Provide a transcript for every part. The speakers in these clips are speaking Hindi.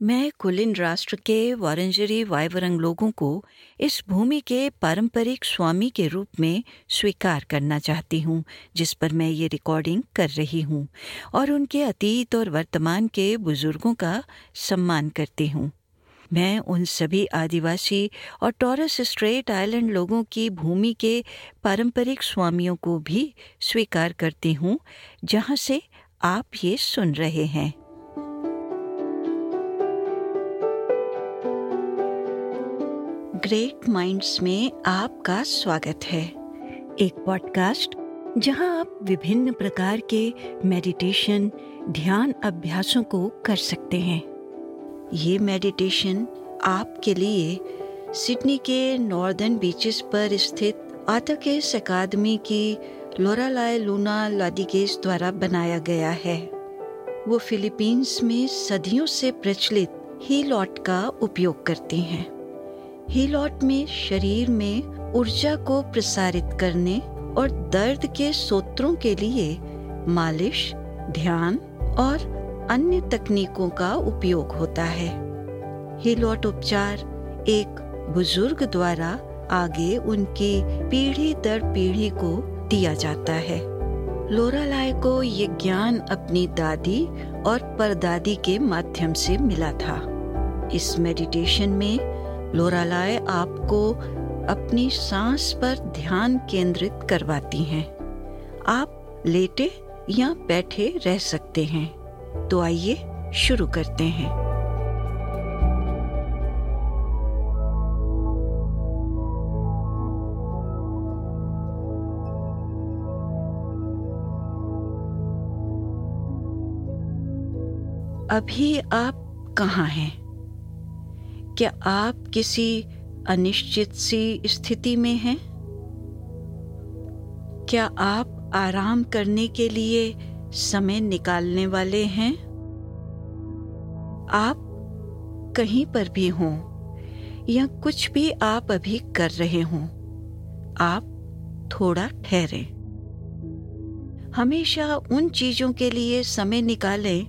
मैं कुलिन राष्ट्र के वारंजरी वायवरंग लोगों को इस भूमि के पारंपरिक स्वामी के रूप में स्वीकार करना चाहती हूँ, जिस पर मैं ये रिकॉर्डिंग कर रही हूँ और उनके अतीत और वर्तमान के बुज़ुर्गों का सम्मान करती हूँ। मैं उन सभी आदिवासी और टॉरस स्ट्रेट आइलैंड लोगों की भूमि के पारंपरिक स्वामियों को भी स्वीकार करती हूँ, जहाँ से आप ये सुन रहे हैं। ग्रेट माइंड्स में आपका स्वागत है। एक पॉडकास्ट जहाँ आप विभिन्न प्रकार के मेडिटेशन ध्यान अभ्यासों को कर सकते हैं। ये मेडिटेशन आपके लिए सिडनी के नॉर्दर्न बीचेस पर स्थित आतकेस अकादमी की लोरालाय लूना लादिगेस द्वारा बनाया गया है। वो फिलीपींस में सदियों से प्रचलित ही लॉट का उपयोग करती हैं। हीलॉट में, शरीर में ऊर्जा को प्रसारित करने और दर्द के सोत्रों के लिए मालिश, ध्यान और अन्य तकनीकों का उपयोग होता है। हीलॉट उपचार एक बुज़ुर्ग द्वारा आगे उनकी पीढ़ी दर पीढ़ी को दिया जाता है। लोरालाय को ये ज्ञान अपनी दादी और परदादी के माध्यम से मिला था। इस मेडिटेशन में लोरालाय आपको अपनी सांस पर ध्यान केंद्रित करवाती हैं। आप लेटे या बैठे रह सकते हैं। तो आइए शुरू करते हैं। अभी आप कहाँ हैं? क्या आप किसी अनिश्चित सी स्थिति में हैं? क्या आप आराम करने के लिए समय निकालने वाले हैं? आप कहीं पर भी हों या कुछ भी आप अभी कर रहे हों, आप थोड़ा ठहरे। हमेशा उन चीज़ों के लिए समय निकालें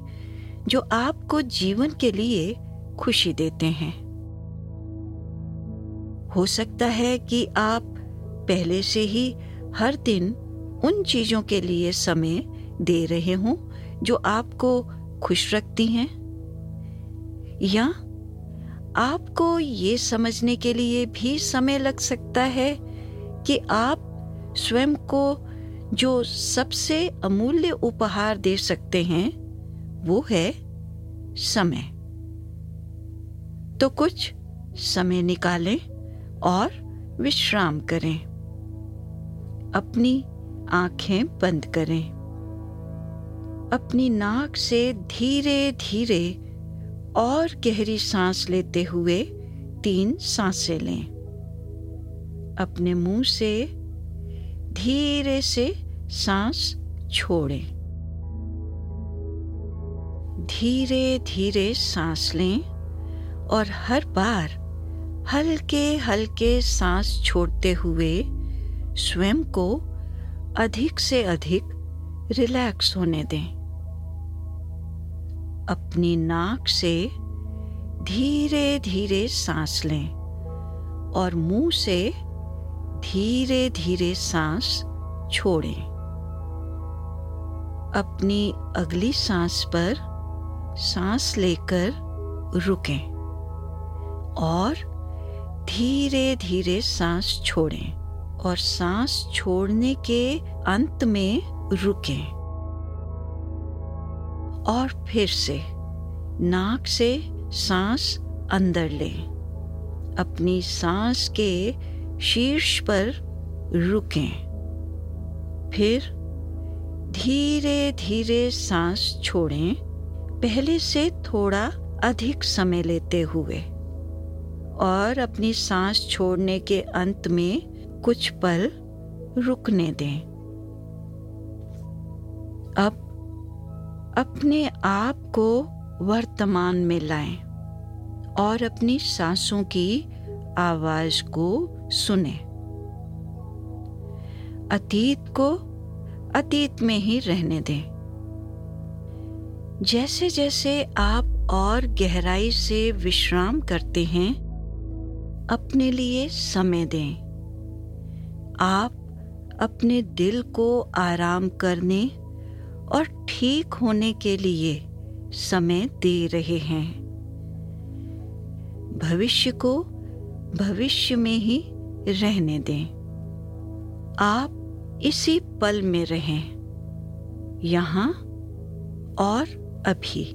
जो आपको जीवन के लिए खुशी देते हैं। हो सकता है कि आप पहले से ही हर दिन उन चीज़ों के लिए समय दे रहे हों जो आपको खुश रखती हैं? या आपको ये समझने के लिए भी समय लग सकता है कि आप स्वयं को जो सबसे अमूल्य उपहार दे सकते हैं, वो है समय। तो कुछ समय निकालें। और विश्राम करें। अपनी आँखें बंद करें। अपनी नाक से धीरे धीरे और गहरी सांस लेते हुए तीन साँसें लें। अपने मुँह से धीरे से सांस छोड़ें। धीरे धीरे सांस लें और हर बार हल्के हल्के सांस छोड़ते हुए स्वयं को अधिक से अधिक रिलैक्स होने दें। अपनी नाक से धीरे धीरे सांस लें और मुँह से धीरे धीरे सांस छोड़ें। अपनी अगली सांस पर सांस लेकर रुकें और धीरे धीरे सांस छोड़ें और सांस छोड़ने के अंत में रुकें। और फिर से नाक से सांस अंदर लें। अपनी सांस के शीर्ष पर रुकें। फिर धीरे धीरे सांस छोड़ें। पहले से थोड़ा अधिक समय लेते हुए। और अपनी सांस छोड़ने के अंत में कुछ पल रुकने दें। अब अपने आप को वर्तमान में लाएँ और अपनी सांसों की आवाज़ को सुने। अतीत को अतीत में ही रहने दें। जैसे जैसे आप और गहराई से विश्राम करते हैं अपने लिए समय दें। आप अपने दिल को आराम करने और ठीक होने के लिए समय दे रहे हैं। भविष्य को भविष्य में ही रहने दें। आप इसी पल में रहें, यहाँ और अभी।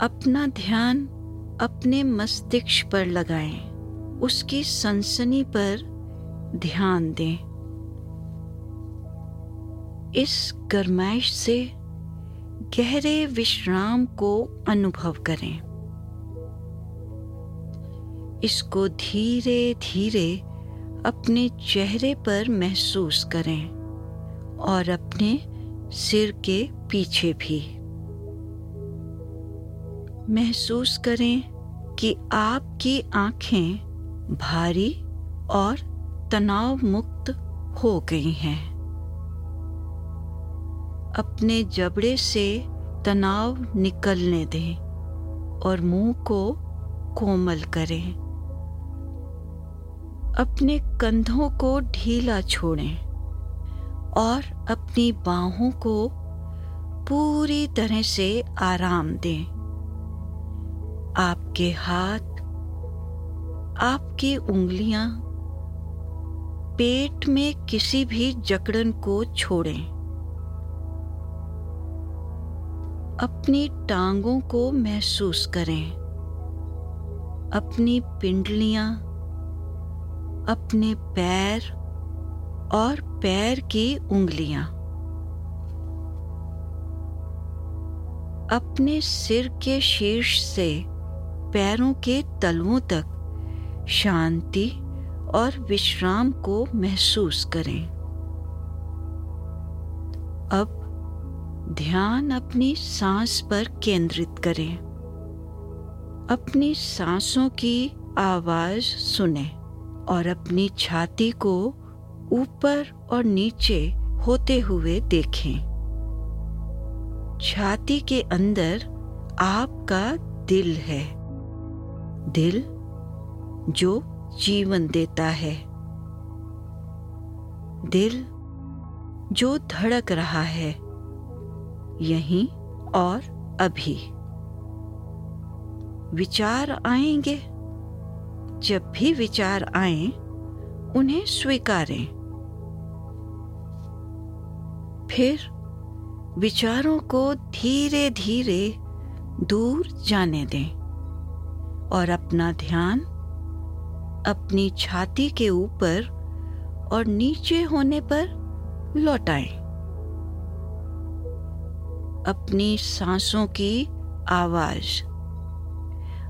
अपना ध्यान अपने मस्तिष्क पर लगाएँ। उसकी सनसनी पर ध्यान दें। इस गरमाइश से गहरे विश्राम को अनुभव करें। इसको धीरे धीरे अपने चेहरे पर महसूस करें और अपने सिर के पीछे भी। महसूस करें कि आपकी आँखें भारी और तनाव मुक्त हो गई हैं। अपने जबड़े से तनाव निकलने दें और मुँह को कोमल करें। अपने कंधों को ढीला छोड़ें और अपनी बाहों को पूरी तरह से आराम दें। आपके हाथ, आपकी उंगलियाँ पेट में किसी भी जकड़न को छोड़ें। अपनी टांगों को महसूस करें। अपनी पिंडलियाँ, अपने पैर और पैर की उंगलियाँ। अपने सिर के शीर्ष से पैरों के तलवों तक शांति और विश्राम को महसूस करें। अब ध्यान अपनी सांस पर केंद्रित करें। अपनी सांसों की आवाज़ सुने और अपनी छाती को ऊपर और नीचे होते हुए देखें। छाती के अंदर आपका दिल है। दिल जो जीवन देता है। दिल जो धड़क रहा है, यहीं और अभी। विचार आएँगे, जब भी विचार आए, उन्हें स्वीकारें। फिर विचारों को धीरे धीरे दूर जाने दें। और अपना ध्यान अपनी छाती के ऊपर और नीचे होने पर लौटाएँ। अपनी सांसों की आवाज़,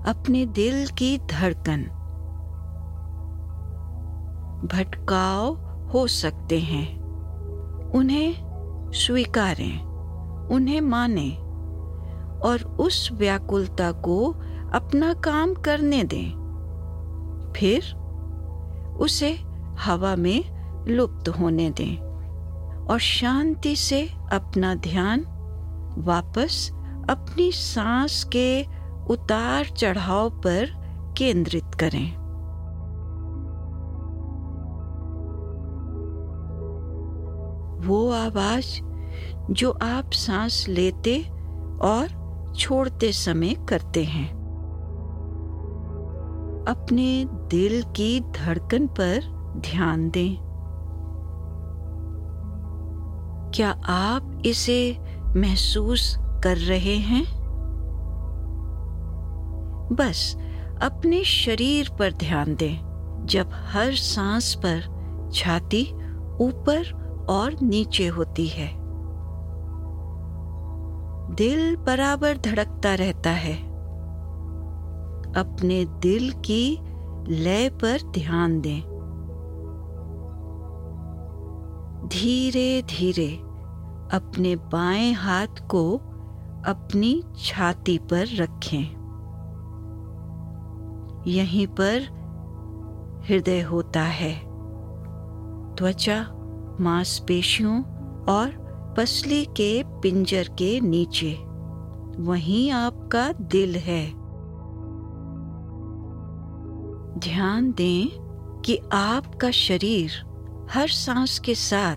अपने दिल की धड़कन भटकाव हो सकते हैं उन्हें स्वीकारें, उन्हें माने और उस व्याकुलता को अपना काम करने दें। फिर उसे हवा में लुप्त होने दें और शांति से अपना ध्यान वापस अपनी सांस के उतार चढ़ाव पर केंद्रित करें। वो आवाज़ जो आप सांस लेते और छोड़ते समय करते हैं। अपने दिल की धड़कन पर ध्यान दें। क्या आप इसे महसूस कर रहे हैं? बस, अपने शरीर पर ध्यान दें। जब हर सांस पर छाती ऊपर और नीचे होती है। दिल बराबर धड़कता रहता है। अपने दिल की लय पर ध्यान दें। धीरे धीरे अपने बाएँ हाथ को अपनी छाती पर रखें। यहीं पर हृदय होता है। त्वचा, मांसपेशियों और पसली के पिंजर के नीचे, वहीं आपका दिल है। ध्यान दें कि आपका शरीर हर सांस के साथ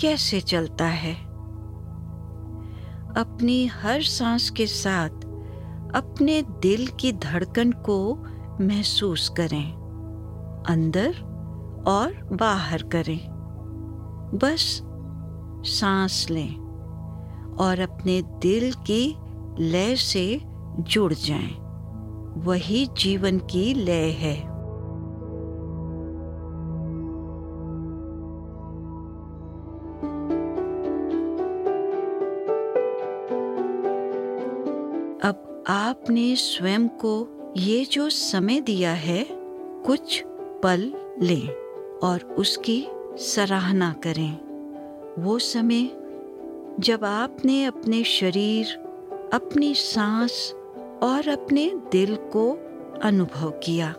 कैसे चलता है। अपनी हर सांस के साथ अपने दिल की धड़कन को महसूस करें। अंदर और बाहर करें। बस सांस लें और अपने दिल की लय से जुड़ जाएँ। वही जीवन की लय है। अब आपने स्वयं को ये जो समय दिया है, कुछ पल लें और उसकी सराहना करें। वो समय जब आपने अपने शरीर, अपनी सांस और अपने दिल को अनुभव किया।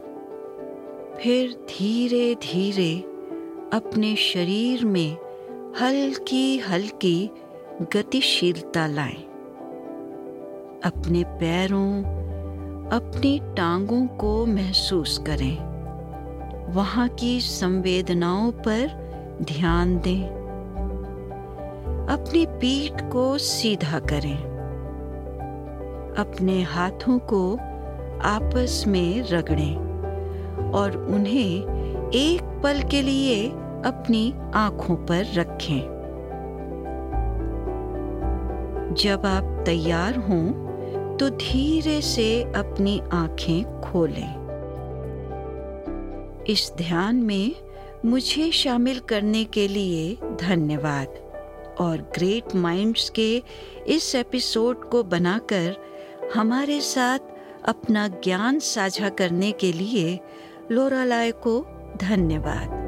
फिर धीरे धीरे अपने शरीर में हल्की हल्की गतिशीलता लाएँ। अपने पैरों, अपनी टांगों को महसूस करें। वहाँ की संवेदनाओं पर ध्यान दें। अपनी पीठ को सीधा करें। अपने हाथों को आपस में रगड़ें और उन्हें एक पल के लिए अपनी आँखों पर रखें। जब आप तैयार हों तो धीरे से अपनी आँखें खोलें। इस ध्यान में मुझे शामिल करने के लिए धन्यवाद और ग्रेट माइंड्स के इस एपिसोड को बनाकर हमारे साथ अपना ज्ञान साझा करने के लिए लोरालाय को धन्यवाद।